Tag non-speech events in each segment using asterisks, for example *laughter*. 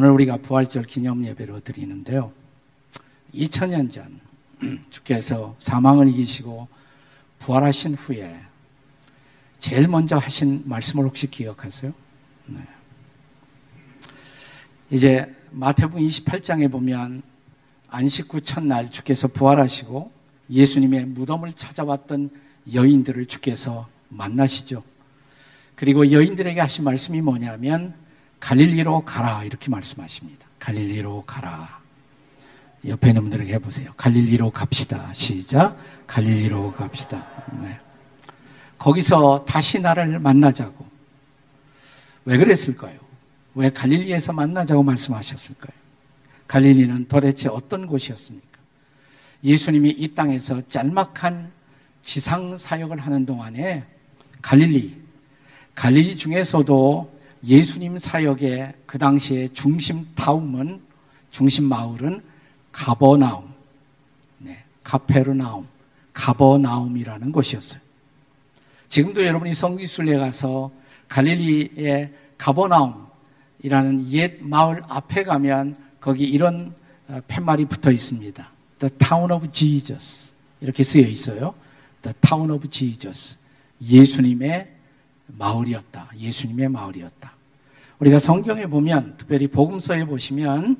오늘 우리가 부활절 기념 예배로 드리는데요. 2000년 전 *clears throat* 주께서 사망을 이기시고 부활하신 후에 제일 먼저 하신 말씀을 혹시 기억하세요? 네. 이제 마태복음 28장에 보면 안식 후 첫날 주께서 부활하시고 예수님의 무덤을 찾아왔던 여인들을 주께서 만나시죠. 그리고 여인들에게 하신 말씀이 뭐냐면 갈릴리로 가라 이렇게 말씀하십니다. 갈릴리로 가라. 옆에 있는 분들에게 해보세요. 갈릴리로 갑시다. 시작. 갈릴리로 갑시다. 네. 거기서 다시 나를 만나자고. 왜 그랬을까요? 왜 갈릴리에서 만나자고 말씀하셨을까요? 갈릴리는 도대체 어떤 곳이었습니까? 예수님이 이 땅에서 짤막한 지상 사역을 하는 동안에 갈릴리, 갈릴리 중에서도 예수님 사역의 그 당시의 중심 타움은, 중심 마을은 가버나움, 네, 카페르나움, 가버나움이라는 곳이었어요. 지금도 여러분이 성지순례 가서 갈릴리의 가버나움이라는 옛 마을 앞에 가면 거기 이런 어, 팻말이 붙어 있습니다. The Town of Jesus 이렇게 쓰여 있어요. The Town of Jesus 예수님의 마을이었다. 예수님의 마을이었다. 우리가 성경에 보면 특별히 복음서에 보시면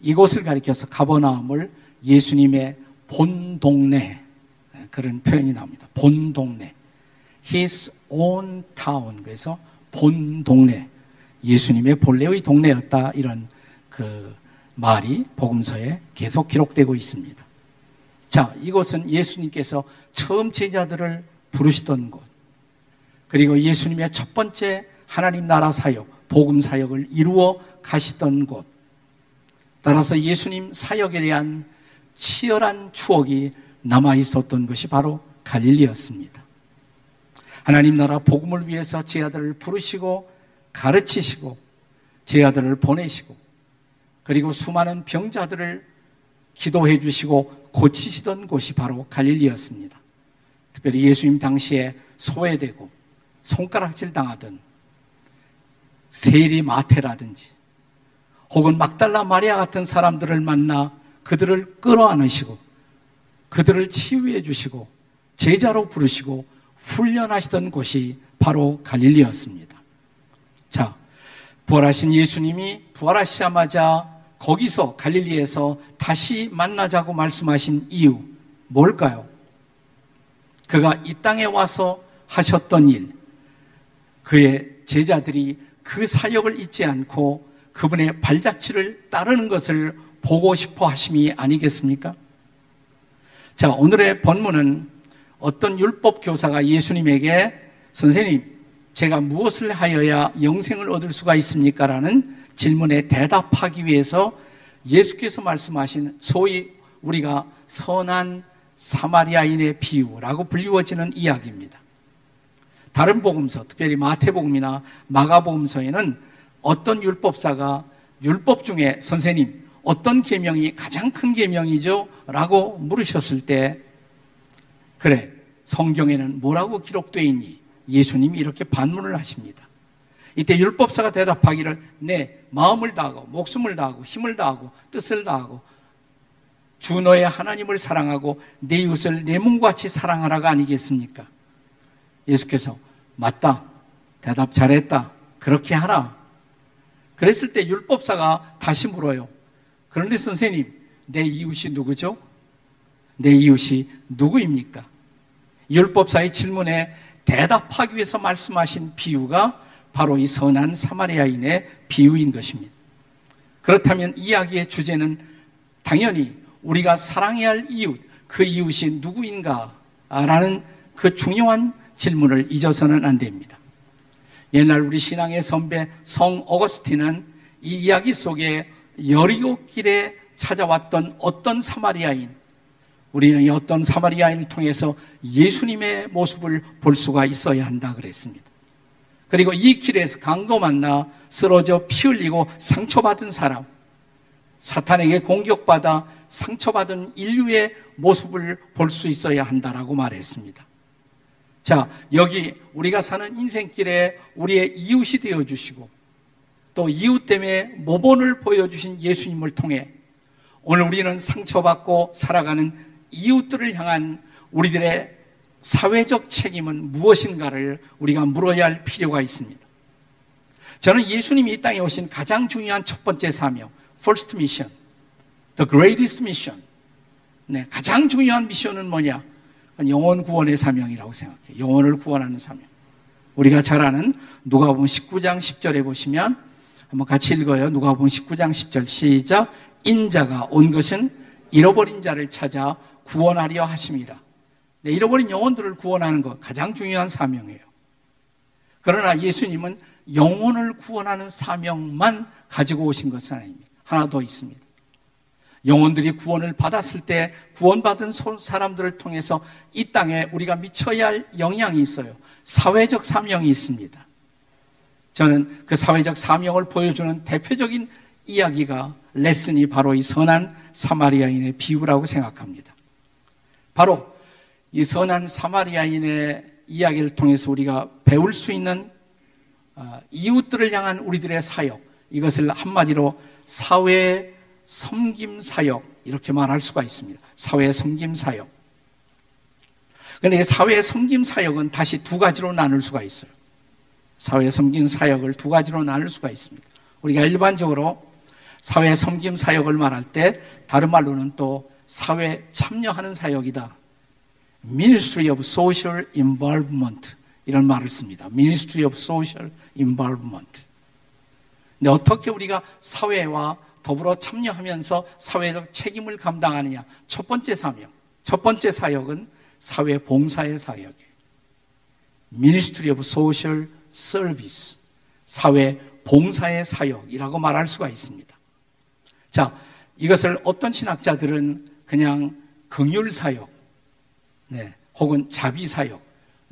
이곳을 가리켜서 가버나움을 예수님의 본 동네 그런 표현이 나옵니다. 본 동네. His own town. 그래서 본 동네. 예수님의 본래의 동네였다. 이런 그 말이 복음서에 계속 기록되고 있습니다. 자, 이곳은 예수님께서 처음 제자들을 부르시던 곳. 그리고 예수님의 첫 번째 하나님 나라 사역, 복음 사역을 이루어 가시던 곳. 따라서 예수님 사역에 대한 치열한 추억이 남아 있었던 것이 바로 갈릴리였습니다. 하나님 나라 복음을 위해서 제 아들을 부르시고 가르치시고 제 아들을 보내시고 그리고 수많은 병자들을 기도해 주시고 고치시던 곳이 바로 갈릴리였습니다. 특별히 예수님 당시에 소외되고 손가락질 당하던 세리 마테라든지 혹은 막달라 마리아 같은 사람들을 만나 그들을 끌어안으시고 그들을 치유해 주시고 제자로 부르시고 훈련하시던 곳이 바로 갈릴리였습니다. 자, 부활하신 예수님이 부활하시자마자 거기서 갈릴리에서 다시 만나자고 말씀하신 이유 뭘까요? 그가 이 땅에 와서 하셨던 일, 그의 제자들이 그 사역을 잊지 않고 그분의 발자취를 따르는 것을 보고 싶어 하심이 아니겠습니까? 자, 오늘의 본문은 어떤 율법 교사가 예수님에게 선생님, 제가 무엇을 하여야 영생을 얻을 수가 있습니까? 라는 질문에 대답하기 위해서 예수께서 말씀하신 소위 우리가 선한 사마리아인의 비유라고 불리워지는 이야기입니다. 다른 복음서, 특별히 마태복음이나 마가복음서에는 어떤 율법사가 율법 중에 선생님 어떤 계명이 가장 큰 계명이죠? 라고 물으셨을 때 그래 성경에는 뭐라고 기록되어 있니? 예수님이 이렇게 반문을 하십니다. 이때 율법사가 대답하기를 내 마음을 다하고 목숨을 다하고 힘을 다하고 뜻을 다하고 주 너의 하나님을 사랑하고 내 이웃을 내 몸같이 사랑하라가 아니겠습니까? 예수께서 맞다. 대답 잘했다. 그렇게 하라. 그랬을 때 율법사가 다시 물어요. 그런데 선생님, 내 이웃이 누구죠? 내 이웃이 누구입니까? 율법사의 질문에 대답하기 위해서 말씀하신 비유가 바로 이 선한 사마리아인의 비유인 것입니다. 그렇다면 이야기의 주제는 당연히 우리가 사랑해야 할 이웃, 그 이웃이 누구인가? 라는 그 중요한 질문을 잊어서는 안 됩니다. 옛날 우리 신앙의 선배 성 어거스틴은 이 이야기 속에 여리고 길에 찾아왔던 어떤 사마리아인, 우리는 어떤 사마리아인을 통해서 예수님의 모습을 볼 수가 있어야 한다 그랬습니다. 그리고 이 길에서 강도 만나 쓰러져 피 흘리고 상처받은 사람, 사탄에게 공격받아 상처받은 인류의 모습을 볼 수 있어야 한다라고 말했습니다. 자, 여기 우리가 사는 인생길에 우리의 이웃이 되어 주시고 또 이웃 때문에 모본을 보여 주신 예수님을 통해 오늘 우리는 상처받고 살아가는 이웃들을 향한 우리들의 사회적 책임은 무엇인가를 우리가 물어야 할 필요가 있습니다. 저는 예수님이 이 땅에 오신 가장 중요한 첫 번째 사명, first mission, the greatest mission. 네, 가장 중요한 미션은 뭐냐? 영혼 구원의 사명이라고 생각해요. 영혼을 구원하는 사명. 우리가 잘 아는 누가복음 19장 10절에 보시면 한번 같이 읽어요. 누가복음 19장 10절 시작. 인자가 온 것은 잃어버린 자를 찾아 구원하려 하심이라. 네, 잃어버린 영혼들을 구원하는 것 가장 중요한 사명이에요. 그러나 예수님은 영혼을 구원하는 사명만 가지고 오신 것은 아닙니다. 하나 더 있습니다. 영혼들이 구원을 받았을 때 구원받은 사람들을 통해서 이 땅에 우리가 미쳐야 할 영향이 있어요. 사회적 사명이 있습니다. 저는 그 사회적 사명을 보여주는 대표적인 이야기가 레슨이 바로 이 선한 사마리아인의 비유라고 생각합니다. 바로 이 선한 사마리아인의 이야기를 통해서 우리가 배울 수 있는 어, 이웃들을 향한 우리들의 사역, 이것을 한마디로 사회 섬김 사역, 이렇게 말할 수가 있습니다. 사회 섬김 사역. 그런데 사회 섬김 사역은 다시 두 가지로 나눌 수가 있어요. 사회 섬김 사역을 두 가지로 나눌 수가 있습니다. 우리가 일반적으로 사회 섬김 사역을 말할 때 다른 말로는 또 사회 참여하는 사역이다. Ministry of Social Involvement 이런 말을 씁니다. Ministry of Social Involvement. 근데 어떻게 우리가 사회와 더불어 참여하면서 사회적 책임을 감당하느냐? 첫 번째 사명, 첫 번째 사역은 사회 봉사의 사역이에요. Ministry of Social Service, 사회 봉사의 사역이라고 말할 수가 있습니다. 자, 이것을 어떤 신학자들은 그냥 긍휼 사역, 네, 혹은 자비 사역,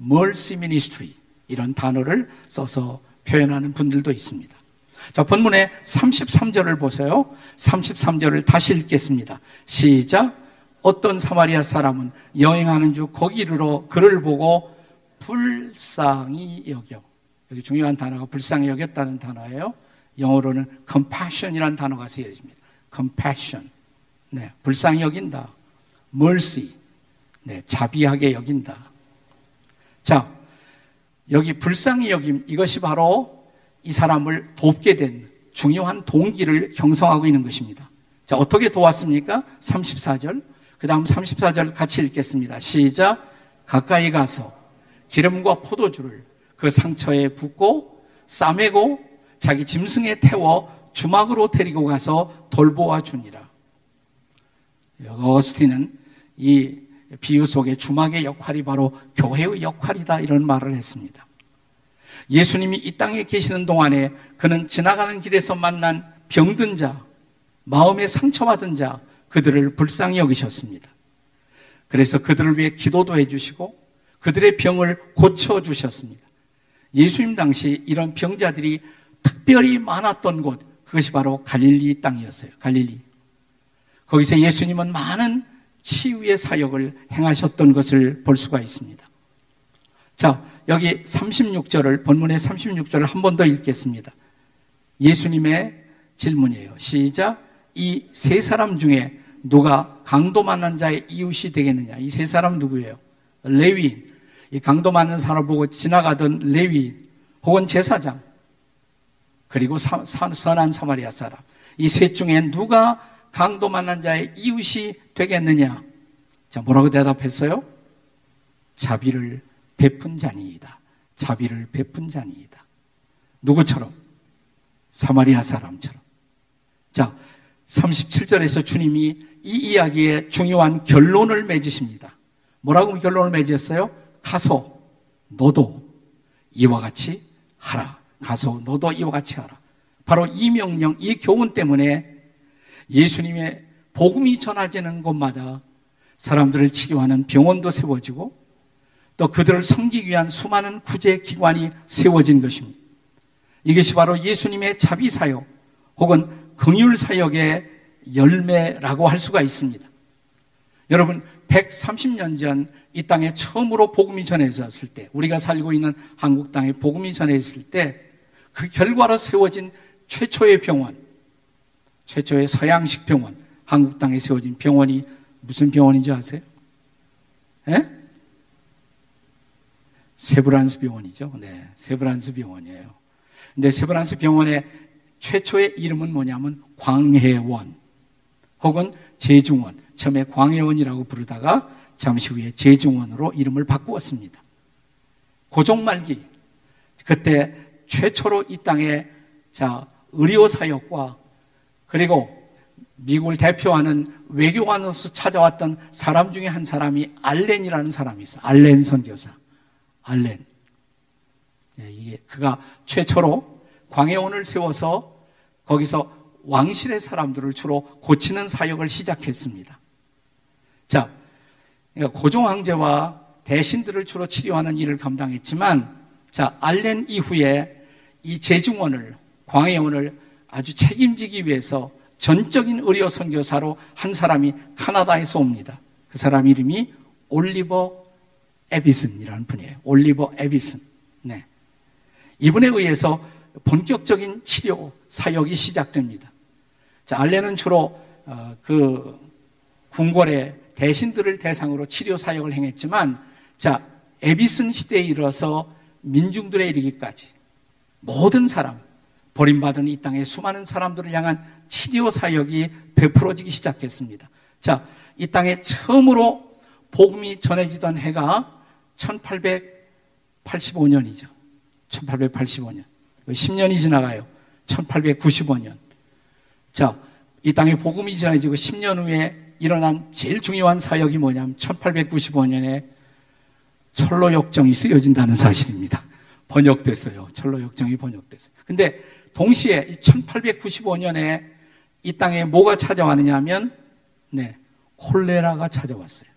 mercy ministry 이런 단어를 써서 표현하는 분들도 있습니다. 자, 본문의 33절을 보세요. 33절을 다시 읽겠습니다. 시작. 어떤 사마리아 사람은 여행하는 중 거기 이르러 그를 보고 불쌍히 여겨. 여기 중요한 단어가 불쌍히 여겼다는 단어예요. 영어로는 compassion이라는 단어가 쓰여집니다. compassion. 네, 불쌍히 여긴다. mercy. 네, 자비하게 여긴다. 자, 여기 불쌍히 여김, 이것이 바로 이 사람을 돕게 된 중요한 동기를 형성하고 있는 것입니다. 자, 어떻게 도왔습니까? 34절. 그 다음 34절 같이 읽겠습니다. 시작. 가까이 가서 기름과 포도주를 그 상처에 붓고 싸매고 자기 짐승에 태워 주막으로 데리고 가서 돌보아 주니라. 어거스틴은 이 비유 속에 주막의 역할이 바로 교회의 역할이다 이런 말을 했습니다. 예수님이 이 땅에 계시는 동안에 그는 지나가는 길에서 만난 병든 자, 마음에 상처받은 자, 그들을 불쌍히 여기셨습니다. 그래서 그들을 위해 기도도 해주시고 그들의 병을 고쳐주셨습니다. 예수님 당시 이런 병자들이 특별히 많았던 곳, 그것이 바로 갈릴리 땅이었어요. 갈릴리. 거기서 예수님은 많은 치유의 사역을 행하셨던 것을 볼 수가 있습니다. 자, 여기 36절을, 본문의 36절을 한 번 더 읽겠습니다. 예수님의 질문이에요. 시작. 이 세 사람 중에 누가 강도 만난 자의 이웃이 되겠느냐? 이 세 사람 누구예요? 레위인. 이 강도 만난 사람을 보고 지나가던 레위인, 혹은 제사장, 그리고 사, 선한 사마리아 사람. 이 셋 중에 누가 강도 만난 자의 이웃이 되겠느냐? 자, 뭐라고 대답했어요? 자비를 베푼 자니이다. 자비를 베푼 자니이다. 누구처럼? 사마리아 사람처럼. 자, 37절에서 주님이 이 이야기의 중요한 결론을 맺으십니다. 뭐라고 결론을 맺었어요? 가서 너도 이와 같이 하라. 가서 너도 이와 같이 하라. 바로 이 명령, 이 교훈 때문에 예수님의 복음이 전하지는 곳마다 사람들을 치료하는 병원도 세워지고 또 그들을 섬기기 위한 수많은 구제 기관이 세워진 것입니다. 이것이 바로 예수님의 자비 사역 혹은 긍휼 사역의 열매라고 할 수가 있습니다. 여러분 130년 전 이 땅에 처음으로 복음이 전해졌을 때 우리가 살고 있는 한국 땅에 복음이 전해졌을 때 그 결과로 세워진 최초의 병원, 최초의 서양식 병원, 한국 땅에 세워진 병원이 무슨 병원인지 아세요? 예? 세브란스 병원이죠. 네, 세브란스 병원이에요. 근데 세브란스 병원의 최초의 이름은 뭐냐면 광해원 혹은 제중원. 처음에 광해원이라고 부르다가 잠시 후에 제중원으로 이름을 바꾸었습니다. 고종 말기 그때 최초로 이 땅에 자 의료 사역과 그리고 미국을 대표하는 외교관으로서 찾아왔던 사람 중에 한 사람이 알렌이라는 사람이 있어. 알렌 선교사. 알렌. 예, 이게 그가 최초로 광해원을 세워서 거기서 왕실의 사람들을 주로 고치는 사역을 시작했습니다. 자, 그러니까 고종 황제와 대신들을 주로 치료하는 일을 감당했지만, 자, 알렌 이후에 이 재중원을, 광해원을 아주 책임지기 위해서 전적인 의료 선교사로 한 사람이 카나다에서 옵니다. 그 사람 이름이 올리버 에비슨이라는 분이에요. 올리버 에비슨. 네. 이분에 의해서 본격적인 치료 사역이 시작됩니다. 자, 알렌은 주로 어, 그 궁궐의 대신들을 대상으로 치료 사역을 행했지만, 자, 에비슨 시대에 이르러서 민중들에 이르기까지 모든 사람, 버림받은 이 땅의 수많은 사람들을 향한 치료 사역이 베풀어지기 시작했습니다. 자, 이 땅에 처음으로 복음이 전해지던 해가 1885년이죠. 1885년. 10년이 지나가요. 1895년. 자, 이 땅에 복음이 전해지고 10년 후에 일어난 제일 중요한 사역이 뭐냐면 1895년에 철로 역정이 쓰여진다는 사실입니다. 번역됐어요. 철로 역정이 번역됐어요. 근데 동시에 1895년에 이 땅에 뭐가 찾아왔느냐 하면, 네, 콜레라가 찾아왔어요.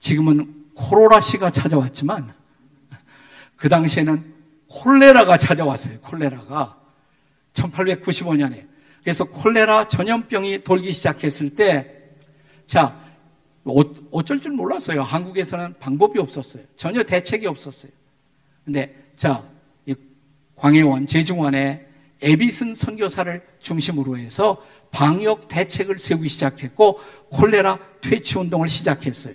지금은 코로나씨가 찾아왔지만, 그 당시에는 콜레라가 찾아왔어요. 콜레라가. 1895년에. 그래서 콜레라 전염병이 돌기 시작했을 때, 자, 어쩔 줄 몰랐어요. 한국에서는 방법이 없었어요. 전혀 대책이 없었어요. 근데, 자, 광해원, 제중원에 에비슨 선교사를 중심으로 해서 방역 대책을 세우기 시작했고 콜레라 퇴치 운동을 시작했어요.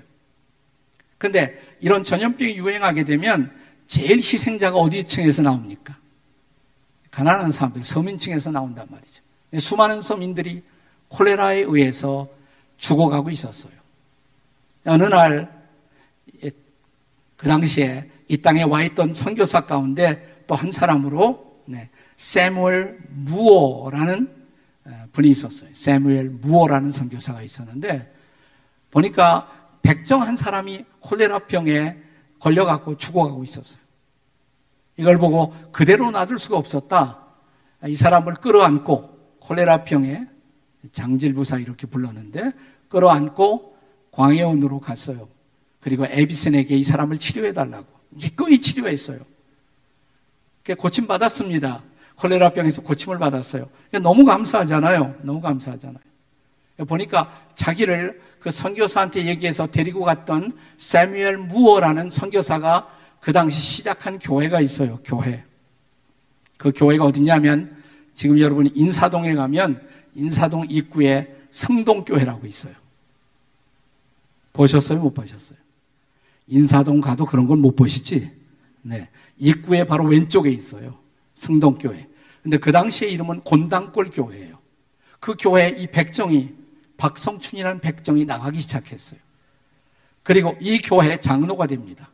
근데 이런 전염병이 유행하게 되면 제일 희생자가 어디 층에서 나옵니까? 가난한 사람들, 서민층에서 나온단 말이죠. 수많은 서민들이 콜레라에 의해서 죽어가고 있었어요. 어느 날, 그 당시에 이 땅에 와 있던 선교사 가운데 또 한 사람으로 네, 세무엘 무어라는 분이 있었어요. 세무엘 무어라는 선교사가 있었는데 보니까 백정 한 사람이 콜레라병에 걸려갖고 죽어가고 있었어요. 이걸 보고 그대로 놔둘 수가 없었다. 이 사람을 끌어안고 콜레라병에 장질부사 이렇게 불렀는데 끌어안고 광해원으로 갔어요. 그리고 에비슨에게 이 사람을 치료해달라고 기꺼이 치료했어요. 고침 받았습니다. 콜레라병에서 고침을 받았어요. 너무 감사하잖아요. 너무 감사하잖아요. 보니까 자기를 그 선교사한테 얘기해서 데리고 갔던 세뮤엘 무어라는 선교사가 그 당시 시작한 교회가 있어요. 교회. 그 교회가 어디냐면 지금 여러분이 인사동에 가면 인사동 입구에 성동교회라고 있어요. 보셨어요? 못 보셨어요? 인사동 가도 그런 걸 못 보시지? 네. 입구에 바로 왼쪽에 있어요. 성동교회. 근데 그 당시에 이름은 곤당골 교회예요. 그 교회에 이 백정이 박성춘이라는 백정이 나가기 시작했어요. 그리고 이 교회 장로가 됩니다.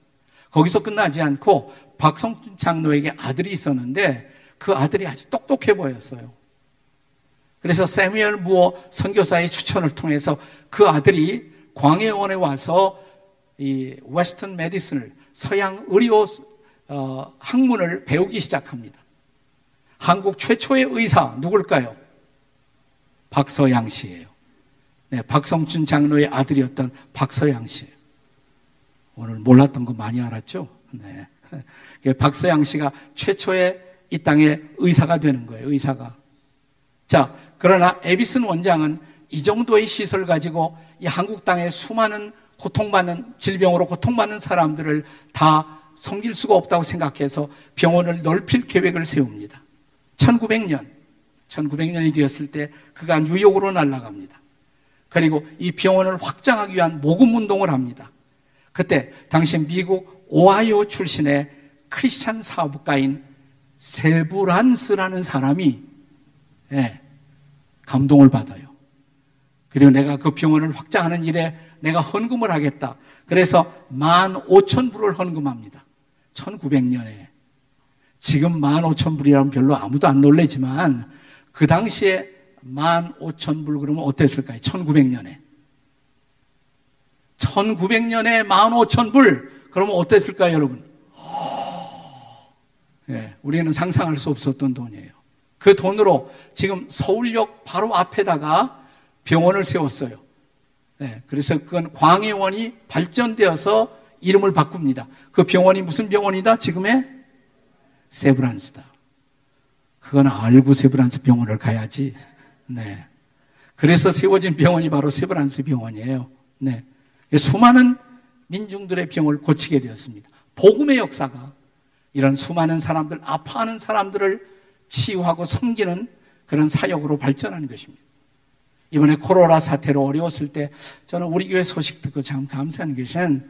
거기서 끝나지 않고 박성춘 장로에게 아들이 있었는데 그 아들이 아주 똑똑해 보였어요. 그래서 세미얼 무어 선교사의 추천을 통해서 그 아들이 광해원에 와서 이 웨스턴 메디슨을 서양 의료 어, 학문을 배우기 시작합니다. 한국 최초의 의사 누굴까요? 박서양 씨예요. 네, 박성춘 장로의 아들이었던 박서양 씨예요. 오늘 몰랐던 거 많이 알았죠? 네. 박서양 씨가 최초의 이 땅의 의사가 되는 거예요. 의사가. 자, 그러나 에비슨 원장은 이 정도의 시설 가지고 이 한국 땅에 수많은 고통받는 질병으로 고통받는 사람들을 다 섬길 수가 없다고 생각해서 병원을 넓힐 계획을 세웁니다. 1900년 1900년이 되었을 때 그가 뉴욕으로 날아갑니다. 그리고 이 병원을 확장하기 위한 모금 운동을 합니다. 그때 당시 미국 오하이오 출신의 크리스찬 사업가인 세브란스라는 사람이 예, 감동을 받아요. 그리고 내가 그 병원을 확장하는 일에 내가 헌금을 하겠다. 그래서 만 오천 불을 헌금합니다. 1900년에. 지금 만 오천 불이라면 별로 아무도 안 놀래지만 그 당시에 만 오천 불 그러면 어땠을까요? 1900년에. 1900년에 만 오천 불 그러면 어땠을까요, 여러분? 예, 우리는 상상할 수 없었던 돈이에요. 그 돈으로 지금 서울역 바로 앞에다가 병원을 세웠어요. 네, 그래서 그건 광해원이 발전되어서 이름을 바꿉니다. 그 병원이 무슨 병원이다? 지금의 세브란스다. 그건 알고 세브란스 병원을 가야지. 네. 그래서 세워진 병원이 바로 세브란스 병원이에요. 네. 수많은 민중들의 병을 고치게 되었습니다. 복음의 역사가 이런 수많은 사람들, 아파하는 사람들을 치유하고 섬기는 그런 사역으로 발전하는 것입니다. 이번에 코로나 사태로 어려웠을 때 저는 우리 교회 소식 듣고 참 감사한 것은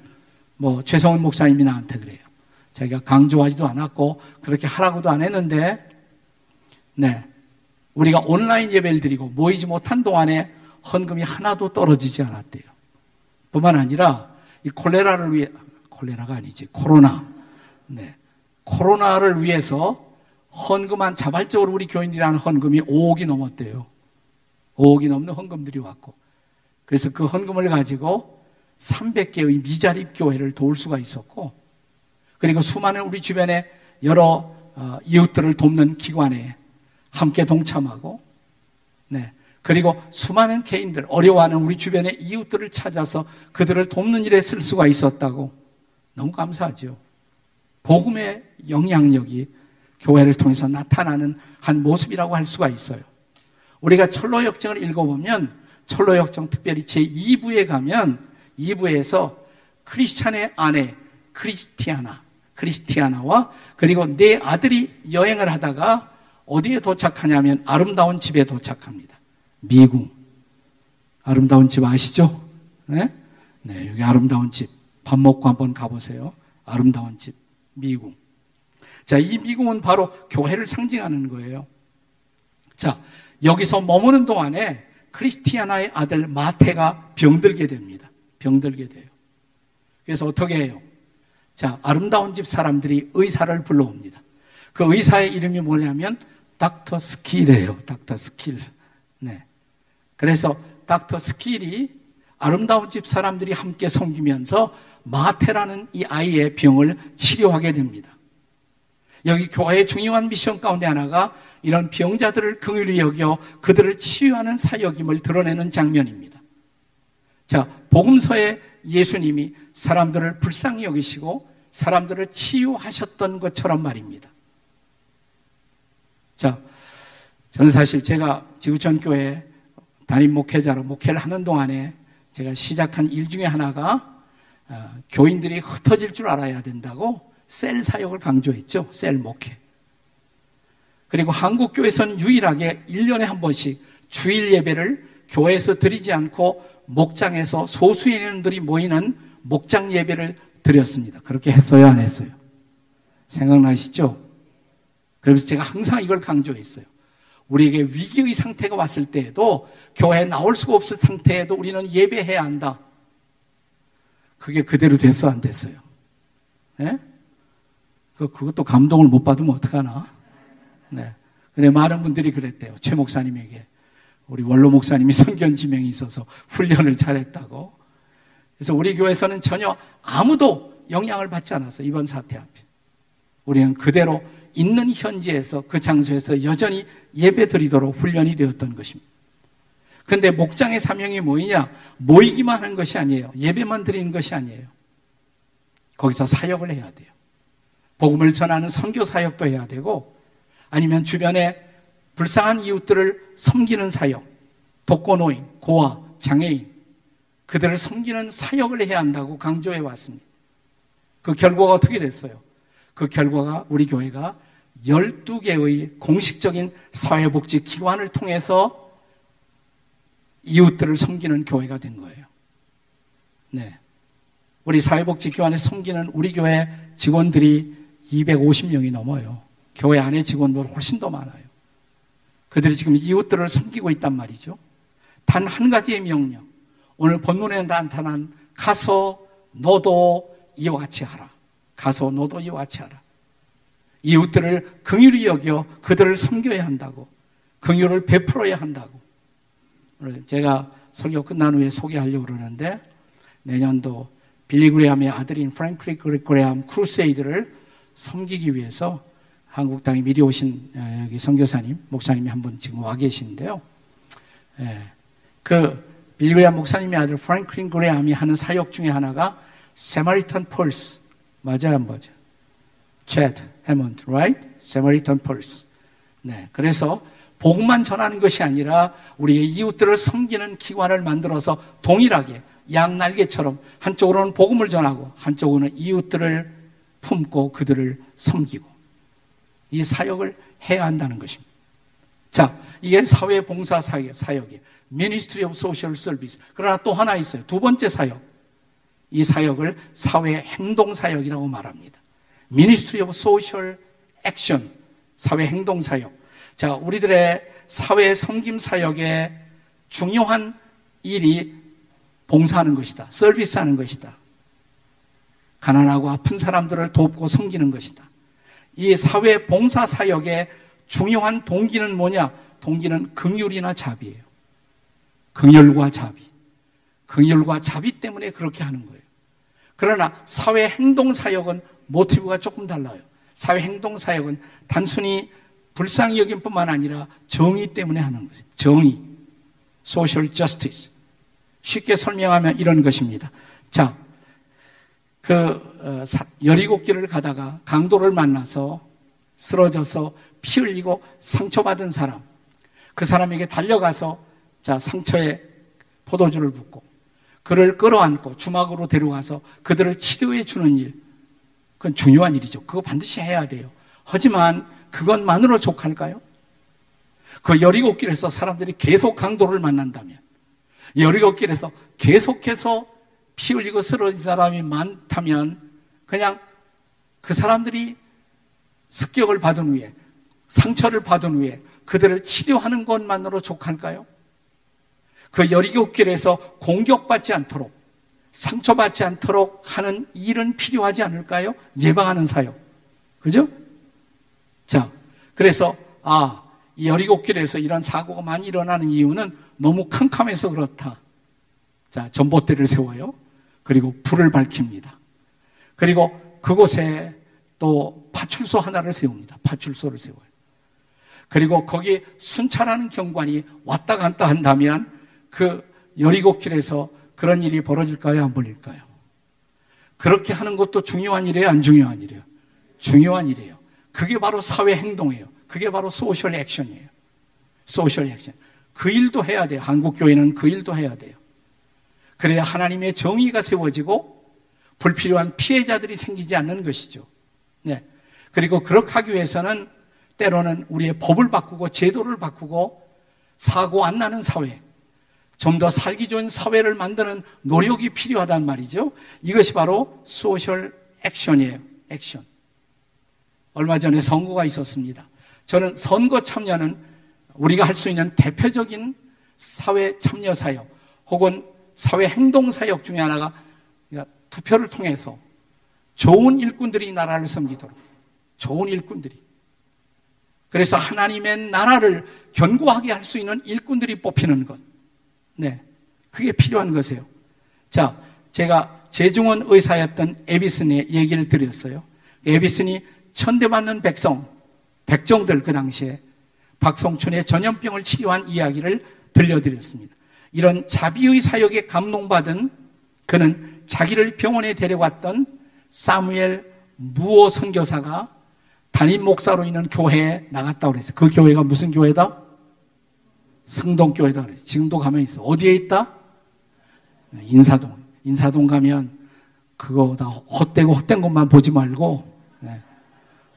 뭐 최성훈 목사님이 나한테 그래요. 자기가 강조하지도 않았고 그렇게 하라고도 안 했는데 네. 우리가 온라인 예배를 드리고 모이지 못한 동안에 헌금이 하나도 떨어지지 않았대요. 뿐만 아니라 이 콜레라를 위해 콜레라가 아니지 코로나. 네. 코로나를 위해서 헌금한 자발적으로 우리 교인들이 하는 헌금이 5억이 넘었대요. 5억이 넘는 헌금들이 왔고. 그래서 그 헌금을 가지고 300개의 미자립 교회를 도울 수가 있었고, 그리고 수많은 우리 주변에 여러 어, 이웃들을 돕는 기관에 함께 동참하고, 네. 그리고 수많은 개인들, 어려워하는 우리 주변의 이웃들을 찾아서 그들을 돕는 일에 쓸 수가 있었다고 너무 감사하죠. 복음의 영향력이 교회를 통해서 나타나는 한 모습이라고 할 수가 있어요. 우리가 철로 역정을 읽어보면 철로 역정 특별히 제2부에 가면 2부에서 크리스찬의 아내 크리스티아나, 크리스티아나와 그리고 내 아들이 여행을 하다가 어디에 도착하냐면 아름다운 집에 도착합니다. 미궁. 아름다운 집 아시죠? 네? 네, 여기 아름다운 집. 밥 먹고 한번 가보세요. 아름다운 집. 미궁. 자, 이 미궁은 바로 교회를 상징하는 거예요. 자, 여기서 머무는 동안에 크리스티아나의 아들 마태가 병들게 됩니다. 병들게 돼요. 그래서 어떻게 해요? 자, 아름다운 집 사람들이 의사를 불러옵니다. 그 의사의 이름이 뭐냐면 Doctor Skill이에요. Doctor Skill. 네. 그래서 Doctor Skill이 아름다운 집 사람들이 함께 섬기면서 마태라는 이 아이의 병을 치료하게 됩니다. 여기 교회의 중요한 미션 가운데 하나가 이런 병자들을 긍휼히 여겨 그들을 치유하는 사역임을 드러내는 장면입니다. 자, 복음서에 예수님이 사람들을 불쌍히 여기시고 사람들을 치유하셨던 것처럼 말입니다. 자, 저는 사실 제가 지구촌 교회 담임 목회자로 목회를 하는 동안에 제가 시작한 일 중에 하나가 어, 교인들이 흩어질 줄 알아야 된다고 셀 사역을 강조했죠. 셀 목회. 그리고 한국 교회에서는 유일하게 1년에 한 번씩 주일 예배를 교회에서 드리지 않고 목장에서 소수의 인들이 모이는 목장 예배를 드렸습니다. 그렇게 했어요, 안 했어요? 생각나시죠? 그래서 제가 항상 이걸 강조했어요. 우리에게 위기의 상태가 왔을 때에도 교회에 나올 수가 없을 상태에도 우리는 예배해야 한다. 그게 그대로 됐어, 안 됐어요? 네? 그, 그것도 감동을 못 받으면 어떡하나? 네. 근데 많은 분들이 그랬대요. 최 목사님에게. 우리 원로 목사님이 *laughs* 성견 지명이 있어서 훈련을 잘했다고. 그래서 우리 교회에서는 전혀 아무도 영향을 받지 않았어요. 이번 사태 앞에. 우리는 그대로 있는 현지에서 그 장소에서 여전히 예배 드리도록 훈련이 되었던 것입니다. 근데 목장의 사명이 뭐이냐? 모이기만 한 것이 아니에요. 예배만 드리는 것이 아니에요. 거기서 사역을 해야 돼요. 복음을 전하는 선교 사역도 해야 되고 아니면 주변에 불쌍한 이웃들을 섬기는 사역, 독거노인, 고아, 장애인 그들을 섬기는 사역을 해야 한다고 강조해 왔습니다. 그 결과가 어떻게 됐어요? 그 결과가 우리 교회가 12개의 공식적인 사회복지 기관을 통해서 이웃들을 섬기는 교회가 된 거예요. 네. 우리 사회복지 기관에 섬기는 우리 교회 직원들이 250명이 넘어요. 교회 안에 직원들 훨씬 더 많아요. 그들이 지금 이웃들을 섬기고 있단 말이죠. 단 한 가지의 명령. 오늘 본문에 나타난 가서 너도 이와 같이 하라. 가서 너도 이와 같이 하라. 이웃들을 긍휼히 여겨 그들을 섬겨야 한다고. 긍휼을 베풀어야 한다고. 제가 설교 끝난 후에 소개하려고 그러는데 내년도 빌리 그레함의 아들인 프랭클린 그레함 crusade를 섬기기 위해서 한국 땅에 미리 오신 어, 여기 선교사님, 목사님이 한 분 지금 와 계신데요. 예, 그 빌리 그레함 목사님의 아들 프랭클린 그레함이 하는 사역 중에 하나가 Samaritan's Purse 맞아요, 안 맞아요? 제드 해먼드, right? 세마리턴 펄스. 네, 그래서 복음만 전하는 것이 아니라 우리의 이웃들을 섬기는 기관을 만들어서 동일하게 양날개처럼 한쪽으로는 복음을 전하고 한쪽으로는 이웃들을 품고 그들을 섬기고 이 사역을 해야 한다는 것입니다. 자, 이게 사회 봉사 사역, 사역이에요. Ministry of Social Service. 그러나 또 하나 있어요. 두 번째 사역. 이 사역을 사회 행동 사역이라고 말합니다. Ministry of Social Action. 사회 행동 사역. 자, 우리들의 사회 섬김 사역의 중요한 일이 봉사하는 것이다. 서비스하는 것이다. 가난하고 아픈 사람들을 돕고 섬기는 것이다. 이 사회 봉사 사역의 중요한 동기는 뭐냐? 동기는 긍휼이나 자비예요. 긍휼과 자비. 긍휼과 자비 때문에 그렇게 하는 거예요. 그러나 사회 행동 사역은 모티브가 조금 달라요. 사회 행동 사역은 단순히 불쌍히 여김 뿐만 아니라 정의 때문에 하는 거죠. 정의. 소셜 저스티스. 쉽게 설명하면 이런 것입니다. 자, 그 어, 열이곱 길을 가다가 강도를 만나서 쓰러져서 피 흘리고 상처받은 사람, 그 사람에게 달려가서 자 상처에 포도주를 붓고 그를 끌어안고 주막으로 데려가서 그들을 치료해 주는 일, 그건 중요한 일이죠. 그거 반드시 해야 돼요. 하지만 그것만으로 족할까요? 그 열이곱 길에서 사람들이 계속 강도를 만난다면 열이곱 길에서 계속해서 피 흘리고 쓰러진 사람이 많다면 그냥 그 사람들이 습격을 받은 후에 상처를 받은 후에 그들을 치료하는 것만으로 족할까요? 그 열이곱 길에서 공격받지 않도록 상처받지 않도록 하는 일은 필요하지 않을까요? 예방하는 사역. 그죠? 자, 그래서 아, 이 열이곱 길에서 이런 사고가 많이 일어나는 이유는 너무 캄캄해서 그렇다. 자, 전봇대를 세워요. 그리고 불을 밝힙니다. 그리고 그곳에 또 파출소 하나를 세웁니다. 파출소를 세워요. 그리고 거기 순찰하는 경관이 왔다 갔다 한다면 그 여리고 길에서 그런 일이 벌어질까요? 안 벌릴까요? 그렇게 하는 것도 중요한 일이에요? 안 중요한 일이에요? 중요한 일이에요. 그게 바로 사회 행동이에요. 그게 바로 소셜 액션이에요. Social action. 그 일도 해야 돼요. 한국 교회는 그 일도 해야 돼요. 그래야 하나님의 정의가 세워지고 불필요한 피해자들이 생기지 않는 것이죠. 네. 그리고 그렇게 하기 위해서는 때로는 우리의 법을 바꾸고 제도를 바꾸고 사고 안 나는 사회, 좀 더 살기 좋은 사회를 만드는 노력이 필요하단 말이죠. 이것이 바로 social action이에요. Action. 얼마 전에 선거가 있었습니다. 저는 선거 참여는 우리가 할 수 있는 대표적인 사회 참여 사역 혹은 사회 행동 사역 중에 하나가 투표를 통해서 좋은 일꾼들이 나라를 섬기도록 좋은 일꾼들이 그래서 하나님의 나라를 견고하게 할 수 있는 일꾼들이 뽑히는 것. 네. 그게 필요한 것이에요. 자, 제가 재중원 의사였던 에비슨의 얘기를 드렸어요. 에비슨이 천대받는 백성, 백정들 그 당시에 박성춘의 전염병을 치료한 이야기를 들려드렸습니다. 이런 자비의 사역에 감동받은 그는 자기를 병원에 데려갔던 사무엘 무오 선교사가 담임 목사로 있는 교회에 나갔다고 그랬어요. 그 교회가 무슨 교회다? 승동교회다 그랬어요. 지금도 가면 있어. 어디에 있다? 인사동. 인사동 가면 그거 다 헛되고 헛된 것만 보지 말고 네.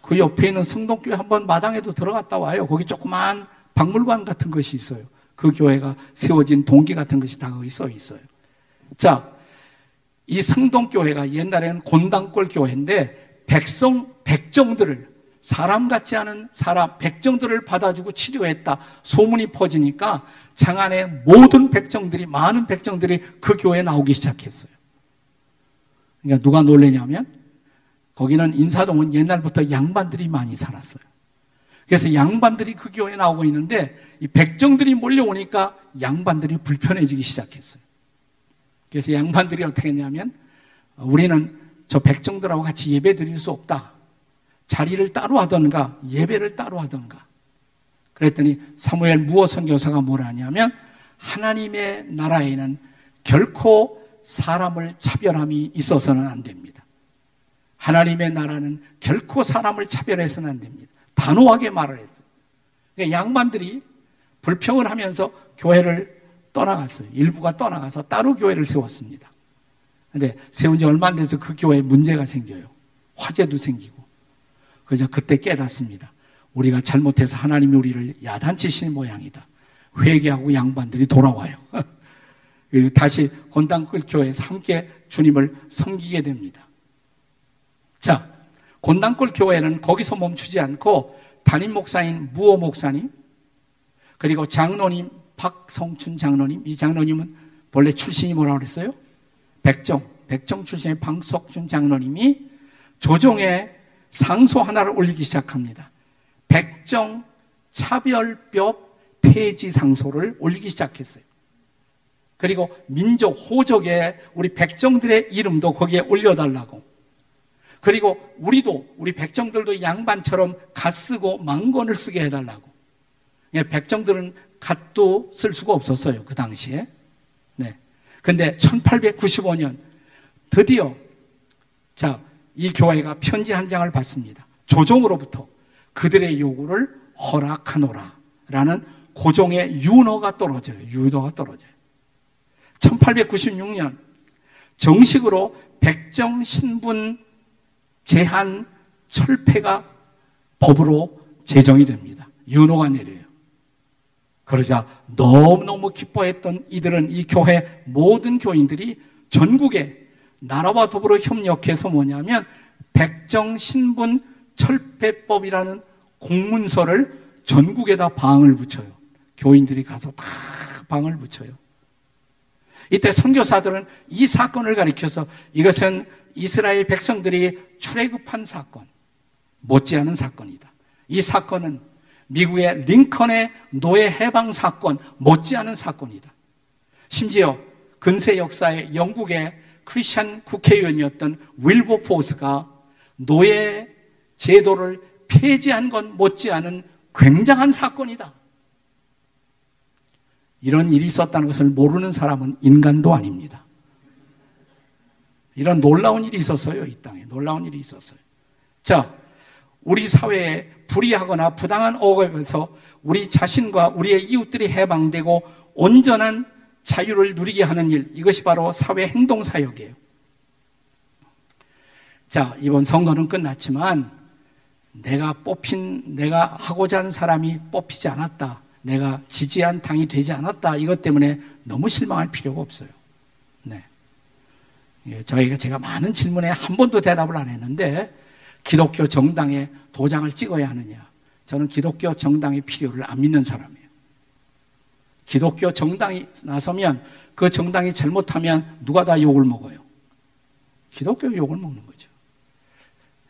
그 옆에 있는 성동교회 한번 마당에도 들어갔다 와요. 거기 조그만 박물관 같은 것이 있어요. 그 교회가 세워진 동기 같은 것이 다 거기 써 있어요. 자, 이 성동교회가 옛날에는 곤당골 교회인데 백성, 백정들을 사람 같지 않은 사람, 백정들을 받아주고 치료했다. 소문이 퍼지니까 장안의 모든 백정들이, 많은 백정들이 그 교회에 나오기 시작했어요. 그러니까 누가 놀래냐면 거기는 인사동은 옛날부터 양반들이 많이 살았어요. 그래서 양반들이 그 교회에 나오고 있는데 이 백정들이 몰려오니까 양반들이 불편해지기 시작했어요. 그래서 양반들이 어떻게 했냐면 우리는 저 백정들하고 같이 예배 드릴 수 없다. 자리를 따로 하던가 예배를 따로 하던가. 그랬더니 사무엘 무어 선교사가 뭐라 하냐면 하나님의 나라에는 결코 사람을 차별함이 있어서는 안 됩니다. 하나님의 나라는 결코 사람을 차별해서는 안 됩니다. 단호하게 말을 했어요. 그러니까 양반들이 불평을 하면서 교회를 떠나갔어요. 일부가 떠나가서 따로 교회를 세웠습니다. 근데 세운 지 얼마 안 돼서 그 교회에 문제가 생겨요. 화재도 생기고. 그래서 그때 깨닫습니다. 우리가 잘못해서 하나님이 우리를 야단치신 모양이다. 회개하고 양반들이 돌아와요. *laughs* 다시 권당끌 교회에서 함께 주님을 섬기게 됩니다. 자, 권당골 교회는 거기서 멈추지 않고 담임 목사인 무호 목사님 그리고 장로님 박성춘 장로님 이 장로님은 본래 출신이 뭐라고 그랬어요? 백정 백정 출신의 방석준 장로님이 조정에 상소 하나를 올리기 시작합니다. 백정 차별법 폐지 상소를 올리기 시작했어요. 그리고 민족 호적에 우리 백정들의 이름도 거기에 올려달라고 그리고 우리도 우리 백정들도 양반처럼 갓 쓰고 망건을 쓰게 해달라고. 예, 백정들은 갓도 쓸 수가 없었어요 그 당시에. 네. 근데 1895년 드디어 자 이 교회가 편지 한 장을 받습니다. 조정으로부터 그들의 요구를 허락하노라 라는 고종의 윤호가 떨어져요. 윤호가 떨어져요. 1896년 정식으로 백정 신분 제한 철폐가 법으로 제정이 됩니다. 윤호가 내려요. 그러자 너무너무 기뻐했던 이들은 이 교회 모든 교인들이 전국에 나라와 더불어 협력해서 뭐냐면 백정 신분 철폐법이라는 공문서를 전국에다 방을 붙여요. 교인들이 가서 다 방을 붙여요. 이때 선교사들은 이 사건을 가리켜서 이것은 이스라엘 백성들이 출애굽한 사건, 못지않은 사건이다. 이 사건은 미국의 링컨의 노예 해방 사건 못지않은 사건이다. 심지어 근세 역사의 영국의 크리스천 국회의원이었던 윌버 포스가 노예 제도를 폐지한 건 못지않은 굉장한 사건이다. 이런 일이 있었다는 것을 모르는 사람은 인간도 아닙니다. 이런 놀라운 일이 있었어요. 이 땅에. 놀라운 일이 있었어요. 자, 우리 사회에 불이하거나 부당한 억압에서 우리 자신과 우리의 이웃들이 해방되고 온전한 자유를 누리게 하는 일, 이것이 바로 사회 행동 사역이에요. 자, 이번 선거는 끝났지만 내가 뽑힌, 내가 하고자 하는 사람이 뽑히지 않았다. 내가 지지한 당이 되지 않았다. 이것 때문에 너무 실망할 필요가 없어요. 네. 예, 저희가 제가 많은 질문에 한 번도 대답을 안 했는데 기독교 정당에 도장을 찍어야 하느냐? 저는 기독교 정당의 필요를 안 믿는 사람이에요. 기독교 정당이 나서면 그 정당이 잘못하면 누가 다 욕을 먹어요? 기독교 욕을 먹는 거죠.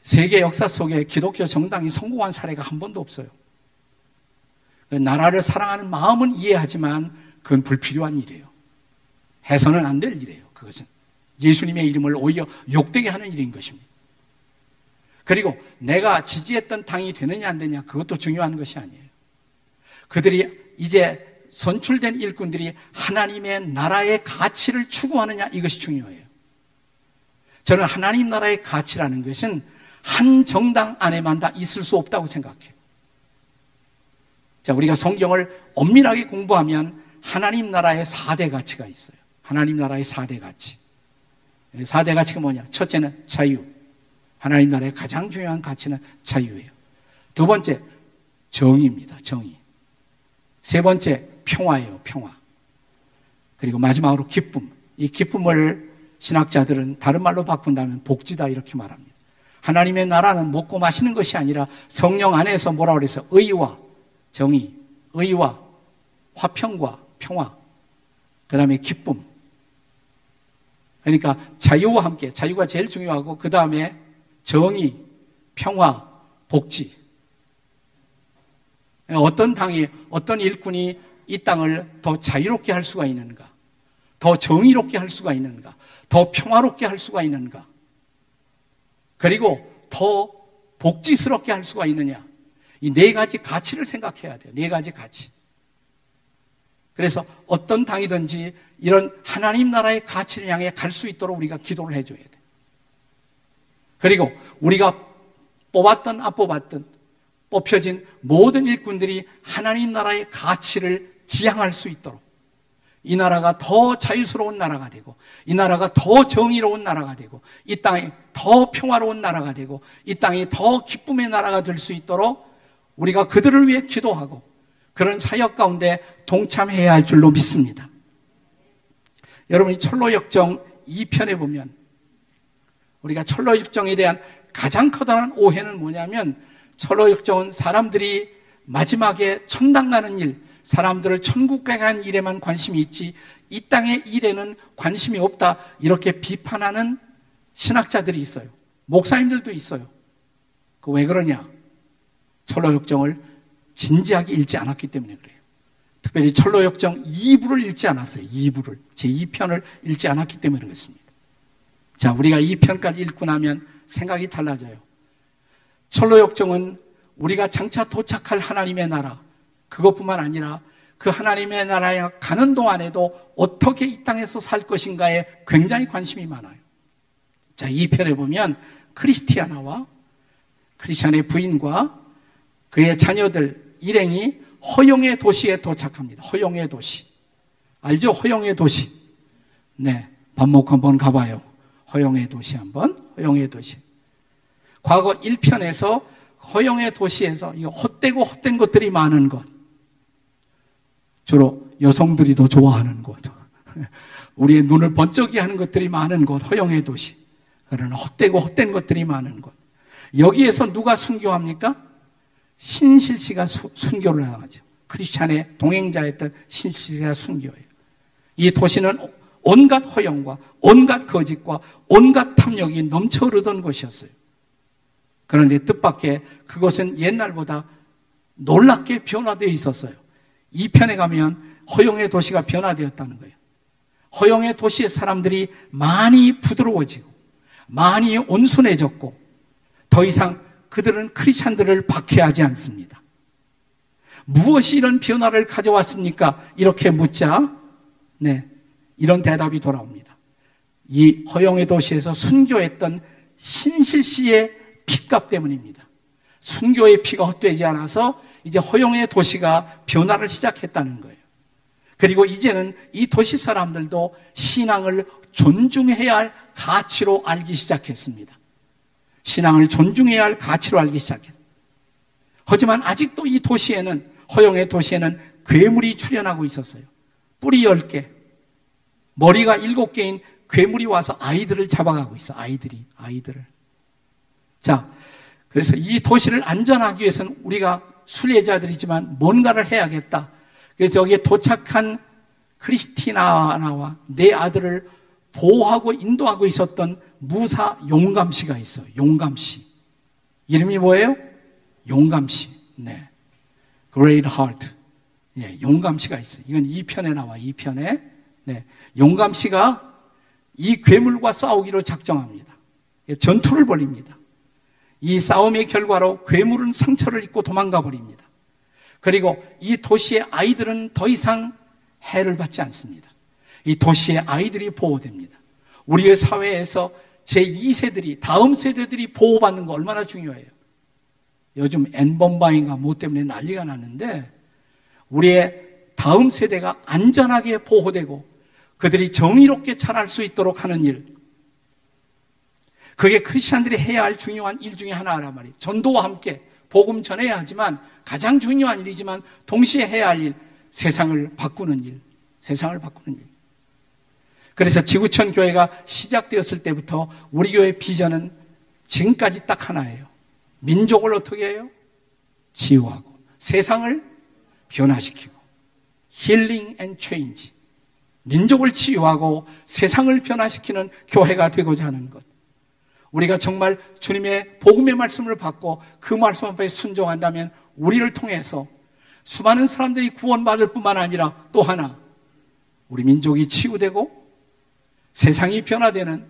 세계 역사 속에 기독교 정당이 성공한 사례가 한 번도 없어요. 그 나라를 사랑하는 마음은 이해하지만 그건 불필요한 일이에요. 해서는 안 될 일이에요. 그것은. 예수님의 이름을 오히려 욕되게 하는 일인 것입니다. 그리고 내가 지지했던 당이 되느냐 안 되냐 그것도 중요한 것이 아니에요. 그들이 이제 선출된 일꾼들이 하나님의 나라의 가치를 추구하느냐 이것이 중요해요. 저는 하나님 나라의 가치라는 것은 한 정당 안에만 다 있을 수 없다고 생각해요. 자, 우리가 성경을 엄밀하게 공부하면 하나님 나라의 4대 가치가 있어요. 하나님 나라의 4대 가치. 4대 가치가 뭐냐? 첫째는 자유. 하나님 나라의 가장 중요한 가치는 자유예요. 두 번째, 정의입니다. 정의. 세 번째, 평화예요. 평화. 그리고 마지막으로 기쁨. 이 기쁨을 신학자들은 다른 말로 바꾼다면 복지다 이렇게 말합니다. 하나님의 나라는 먹고 마시는 것이 아니라 성령 안에서 뭐라 그래서 의와 정의, 의와 화평과 평화, 그 다음에 기쁨. 그러니까 자유와 함께, 자유가 제일 중요하고, 그 다음에 정의, 평화, 복지. 어떤 당이, 어떤 일꾼이 이 땅을 더 자유롭게 할 수가 있는가? 더 정의롭게 할 수가 있는가? 더 평화롭게 할 수가 있는가? 그리고 더 복지스럽게 할 수가 있느냐? 이 네 가지 가치를 생각해야 돼요. 네 가지 가치. 그래서 어떤 당이든지 이런 하나님 나라의 가치를 향해 갈 수 있도록 우리가 기도를 해줘야 돼. 그리고 우리가 뽑았던 안 뽑았던 뽑혀진 모든 일꾼들이 하나님 나라의 가치를 지향할 수 있도록 이 나라가 더 자유스러운 나라가 되고 이 나라가 더 정의로운 나라가 되고 이 땅이 더 평화로운 나라가 되고 이 땅이 더 기쁨의 나라가 될 수 있도록 우리가 그들을 위해 기도하고 그런 사역 가운데 동참해야 할 줄로 믿습니다. 여러분이 철로역정 2편에 보면 우리가 철로역정에 대한 가장 커다란 오해는 뭐냐면 철로역정은 사람들이 마지막에 천당 나는 일, 사람들을 천국 가게 한 일에만 관심이 있지 이 땅의 일에는 관심이 없다 이렇게 비판하는 신학자들이 있어요. 목사님들도 있어요. 그 왜 그러냐? 철로역정을 진지하게 읽지 않았기 때문에 그래요. 특별히 철로역정 2부를 읽지 않았어요. 2부를. 제 2편을 읽지 않았기 때문에 그렇습니다. 자, 우리가 2편까지 읽고 나면 생각이 달라져요. 철로역정은 우리가 장차 도착할 하나님의 나라, 그것뿐만 아니라 그 하나님의 나라에 가는 동안에도 어떻게 이 땅에서 살 것인가에 굉장히 관심이 많아요. 자, 2편에 보면 크리스티아나와 크리스찬의 부인과 그의 자녀들 일행이 허용의 도시에 도착합니다. 허용의 도시. 알죠? 허용의 도시. 네. 반목 한번 가봐요. 허용의 도시 한번. 허용의 도시. 과거 1편에서 허용의 도시에서 이 헛되고 헛된 것들이 많은 것. 주로 여성들이 더 좋아하는 곳. *laughs* 우리의 눈을 번쩍이 하는 것들이 많은 곳. 허용의 도시. 그러나 헛되고 헛된 것들이 많은 곳. 여기에서 누가 순교합니까? 신실 씨가 수, 순교를 하죠. 크리스찬의 동행자였던 신실 씨가 순교예요. 이 도시는 온갖 허영과 온갖 거짓과 온갖 탐욕이 넘쳐 흐르던 곳이었어요. 그런데 뜻밖의 그것은 옛날보다 놀랍게 변화되어 있었어요. 이 편에 가면 허용의 도시가 변화되었다는 거예요. 허용의 도시의 사람들이 많이 부드러워지고 많이 온순해졌고 더 이상 그들은 크리스찬들을 박해하지 않습니다. 무엇이 이런 변화를 가져왔습니까? 이렇게 묻자, 네, 이런 대답이 돌아옵니다. 이 허용의 도시에서 순교했던 신실 씨의 피값 때문입니다. 순교의 피가 헛되지 않아서 이제 허용의 도시가 변화를 시작했다는 거예요. 그리고 이제는 이 도시 사람들도 신앙을 존중해야 할 가치로 알기 시작했습니다. 신앙을 존중해야 할 가치로 알기 시작했다. 하지만 아직도 이 도시에는 허용의 도시에는 괴물이 출현하고 있었어요. 뿌리 10개, 머리가 7개인 괴물이 와서 아이들을 잡아가고 있어. 아이들이, 아이들을. 자, 그래서 이 도시를 안전하기 위해서는 우리가 순례자들이지만 뭔가를 해야겠다. 그래서 여기에 도착한 크리스티나와 내 아들을 보호하고 인도하고 있었던 무사 용감씨가 있어요. 용감씨. 이름이 뭐예요? 용감씨. 네. Great Heart. 예, 용감씨가 있어요. 이건 2편에 나와, 2편에. 네. 용감씨가 이 괴물과 싸우기로 작정합니다. 예, 전투를 벌입니다. 이 싸움의 결과로 괴물은 상처를 입고 도망가 버립니다. 그리고 이 도시의 아이들은 더 이상 해를 받지 않습니다. 이 도시의 아이들이 보호됩니다. 우리의 사회에서 제2세들이, 다음 세대들이 보호받는 거 얼마나 중요해요. 요즘 N번방인가 뭐 때문에 난리가 났는데, 우리의 다음 세대가 안전하게 보호되고, 그들이 정의롭게 자랄 수 있도록 하는 일. 그게 크리스천들이 해야 할 중요한 일 중에 하나란 말이에요. 전도와 함께 복음 전해야 하지만 가장 중요한 일이지만 동시에 해야 할 일, 세상을 바꾸는 일, 세상을 바꾸는 일. 그래서 지구촌 교회가 시작되었을 때부터 우리 교회 비전은 지금까지 딱 하나예요. 민족을 어떻게 해요? 치유하고 세상을 변화시키고 healing and change 민족을 치유하고 세상을 변화시키는 교회가 되고자 하는 것. 우리가 정말 주님의 복음의 말씀을 받고 그 말씀 앞에 순종한다면 우리를 통해서 수많은 사람들이 구원받을 뿐만 아니라 또 하나 우리 민족이 치유되고 세상이 변화되는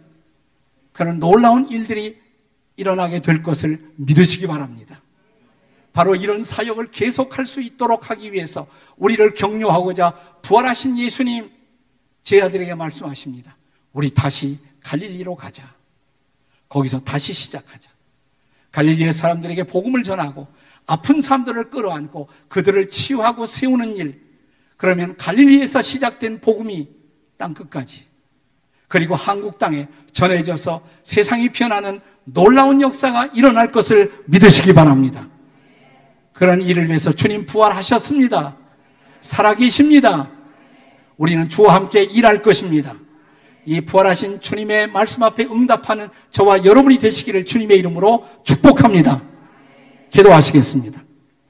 그런 놀라운 일들이 일어나게 될 것을 믿으시기 바랍니다. 바로 이런 사역을 계속할 수 있도록 하기 위해서 우리를 격려하고자 부활하신 예수님 제 아들에게 말씀하십니다. 우리 다시 갈릴리로 가자. 거기서 다시 시작하자. 갈릴리의 사람들에게 복음을 전하고 아픈 사람들을 끌어안고 그들을 치유하고 세우는 일. 그러면 갈릴리에서 시작된 복음이 땅 끝까지 그리고 한국 땅에 전해져서 세상이 변하는 놀라운 역사가 일어날 것을 믿으시기 바랍니다. 그런 일을 위해서 주님 부활하셨습니다. 살아계십니다. 우리는 주와 함께 일할 것입니다. 이 부활하신 주님의 말씀 앞에 응답하는 저와 여러분이 되시기를 주님의 이름으로 축복합니다. 기도하시겠습니다.